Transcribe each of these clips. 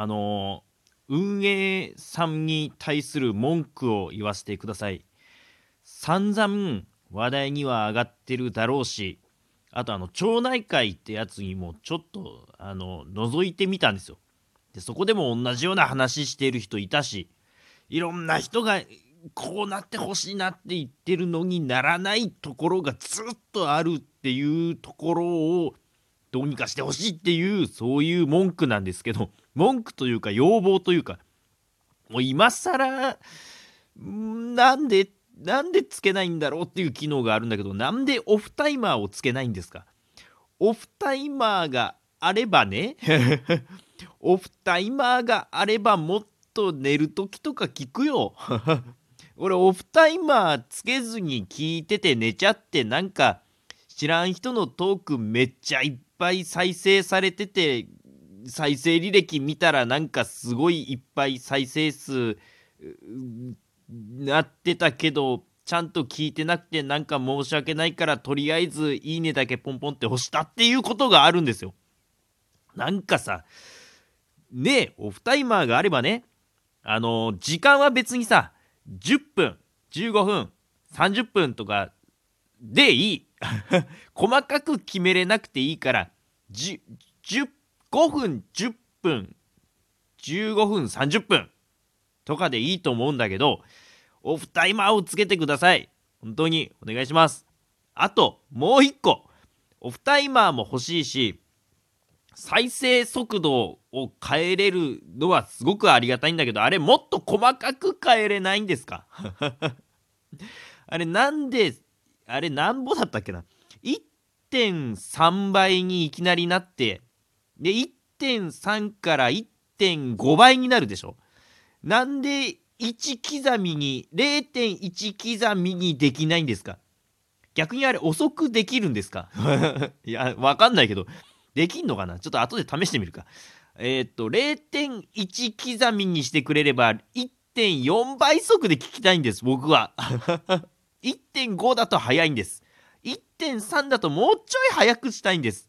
あの運営さんに対する文句を言わせてください。散々話題には上がってるだろうしあとあの町内会ってやつにもちょっとあの覗いてみたんですよ。でそこでも同じような話してる人いたしいろんな人がこうなってほしいなって言ってるのにならないところがずっとあるっていうところをどうにかしてほしいっていうそういう文句なんですけど文句というか要望というかもう今更なんでなんでつけないんだろうっていう機能があるんだけどなんでオフタイマーをつけないんですか？オフタイマーがあればね オフタイマーがあればもっと寝る時とか聞くよ。俺オフタイマーつけずに聞いてて寝ちゃってなんか知らん人のトークめっちゃいっぱい再生されてて再生履歴見たらなんかすごいいっぱい再生数なってたけどちゃんと聞いてなくてなんか申し訳ないからとりあえずいいねだけポンポンって押したっていうことがあるんですよ。なんかさねえオフタイマーがあればねあの時間は別にさ10分15分30分とかでいい 細かく決めれなくていいから5分10分15分30分とかでいいと思うんだけどオフタイマーをつけてください。本当にお願いします。あともう一個。オフタイマーも欲しいし再生速度を変えれるのはすごくありがたいんだけどあれもっと細かく変えれないんですか？あれなんであれなんぼだったっけな？1.3倍にいきなりなってで1.3から1.5倍になるでしょ。なんで1刻みに0.1刻みにできないんですか。逆にあれ遅くできるんですか。いやわかんないけど。できんのかな。ちょっと後で試してみるか。えー、っと0.1刻みにしてくれれば1.4倍速で聞きたいんです僕は。1.5だと早いんです。1.3だともうちょい早くしたいんです。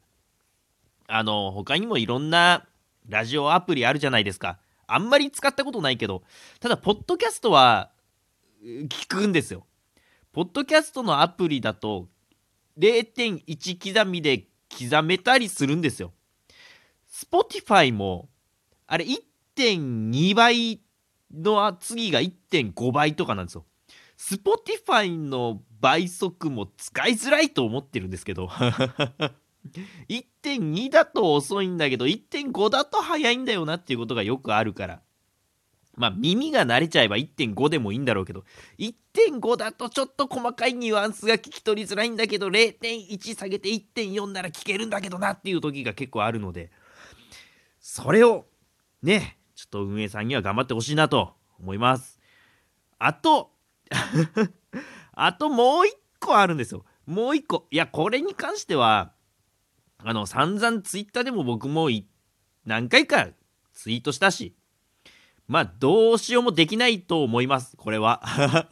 あの他にもいろんなラジオアプリあるじゃないですか。あんまり使ったことないけどただポッドキャストは聞くんですよ。ポッドキャストのアプリだと0.1刻みで刻めたりするんですよ。Spotify もあれ1.2倍の次が1.5倍とかなんですよ。Spotify の倍速も使いづらいと思ってるんですけど。1.2だと遅いんだけど1.5だと早いんだよなっていうことがよくあるから。まあ耳が慣れちゃえば1.5でもいいんだろうけど1.5だとちょっと細かいニュアンスが聞き取りづらいんだけど0.1下げて1.4なら聞けるんだけどなっていう時が結構あるのでそれをねちょっと運営さんには頑張ってほしいなと思います。あと あともう一個あるんですよ。もう一個。いやこれに関してはあの散々ツイッターでも僕も何回かツイートしたしまあどうしようもできないと思いますこれは。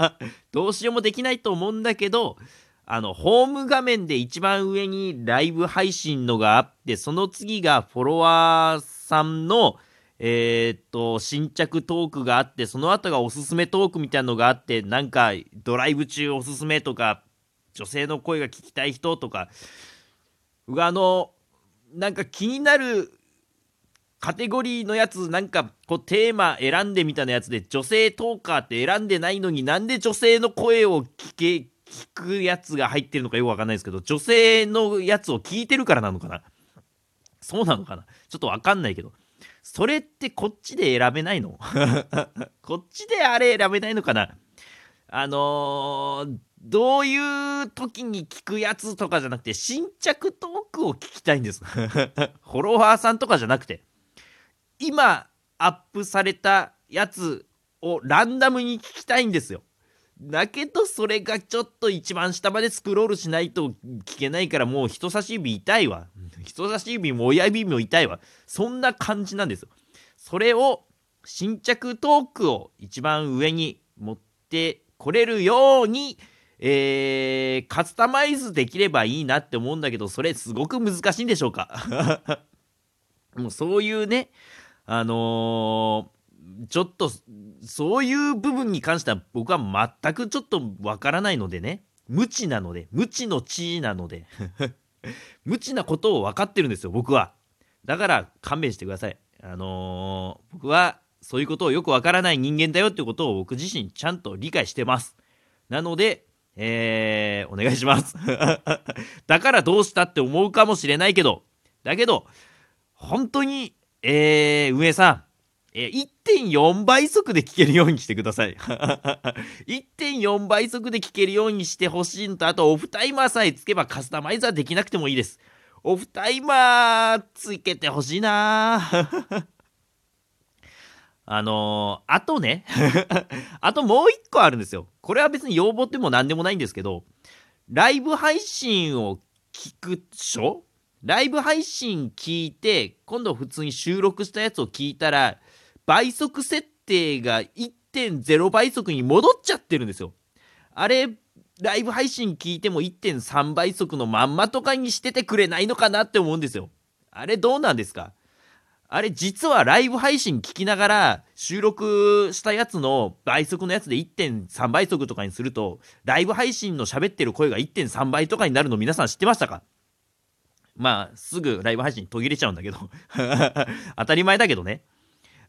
どうしようもできないと思うんだけどあのホーム画面で一番上にライブ配信のがあってその次がフォロワーさんのえー、っと新着トークがあってその後がおすすめトークみたいなのがあってなんかドライブ中おすすめとか女性の声が聞きたい人とかあのなんか気になるカテゴリーのやつなんかこうテーマ選んでみたいなやつで女性トーカーって選んでないのになんで女性の声を聞け聞くやつが入ってるのかよくわかんないですけど女性のやつを聞いてるからなのかな。そうなのかな。ちょっとわかんないけど。それってこっちで選べないのこっちであれ選べないのかな。あのー、どういう時に聞くやつとかじゃなくて、新着トークを聞きたいんです。フォロワーさんとかじゃなくて、今アップされたやつをランダムに聞きたいんですよ。だけどそれがちょっと一番下までスクロールしないと聞けないからもう人差し指痛いわ。人差し指も親指も痛いわ。そんな感じなんですよ。それを新着トークを一番上に持ってこれるようにえー、カスタマイズできればいいなって思うんだけど、それすごく難しいんでしょうか？もうそういうね、あのー、ちょっとそういう部分に関しては僕は全くちょっとわからないのでね。無知なので無知の知なので 無知なことを分かってるんですよ僕は。だから勘弁してください。あのー、僕はそういうことをよくわからない人間だよってことを僕自身ちゃんと理解してます。なのでえー、お願いします。だからどうしたって思うかもしれないけど。だけど本当にえー、運営さん。え1.4倍速で聞けるようにしてください。1.4倍速で聞けるようにしてほしいのと、あとオフタイマーさえつけばカスタマイザーできなくてもいいです。オフタイマーつけてほしいなあのー、あとね あともう一個あるんですよ。これは別に要望っても何でもないんですけど、ライブ配信を聞くでしょ？ライブ配信聞いて、今度普通に収録したやつを聞いたら、倍速設定が1.0倍速に戻っちゃってるんですよ。あれ、ライブ配信聞いても1.3倍速のまんまとかにしててくれないのかなって思うんですよ。あれどうなんですか？あれ実はライブ配信聞きながら収録したやつの倍速のやつで1.3倍速とかにするとライブ配信の喋ってる声が1.3倍とかになるの皆さん知ってましたか？まあすぐライブ配信途切れちゃうんだけど 当たり前だけどね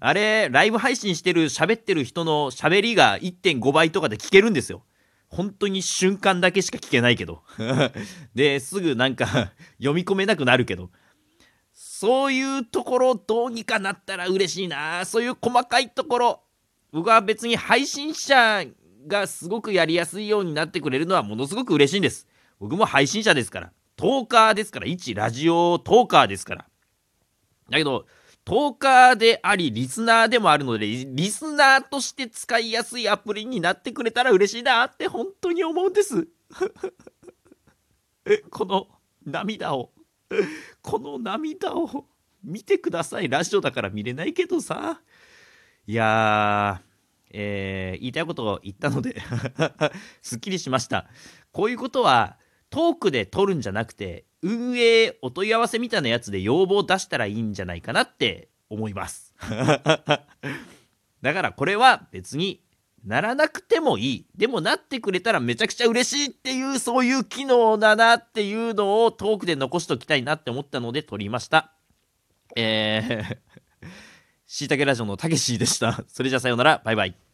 あれ、ライブ配信してる喋ってる人の喋りが1.5倍とかで聞けるんですよ。本当に瞬間だけしか聞けないけど。で、すぐなんか読み込めなくなるけど。そういうところどうにかなったら嬉しいな。そういう細かいところ。僕は別に配信者がすごくやりやすいようになってくれるのはものすごく嬉しいんです。僕も配信者ですから。トーカーですから。一ラジオトーカーですから。だけど、トーカーであり、リスナーでもあるので、リスナーとして使いやすいアプリになってくれたら嬉しいなって本当に思うんです。え、この涙を、この涙を見てください。ラジオだから見れないけどさ。いやー、えー、言いたいことを言ったので すっきりしました。こういうことは、トークで撮るんじゃなくて、運営お問い合わせみたいなやつで要望出したらいいんじゃないかなって思います。だからこれは別にならなくてもいい。でもなってくれたらめちゃくちゃ嬉しいっていうそういう機能だなっていうのをトークで残しときたいなって思ったので撮りました。えー、しいたけラジオのたけしでした。それじゃさようなら。バイバイ。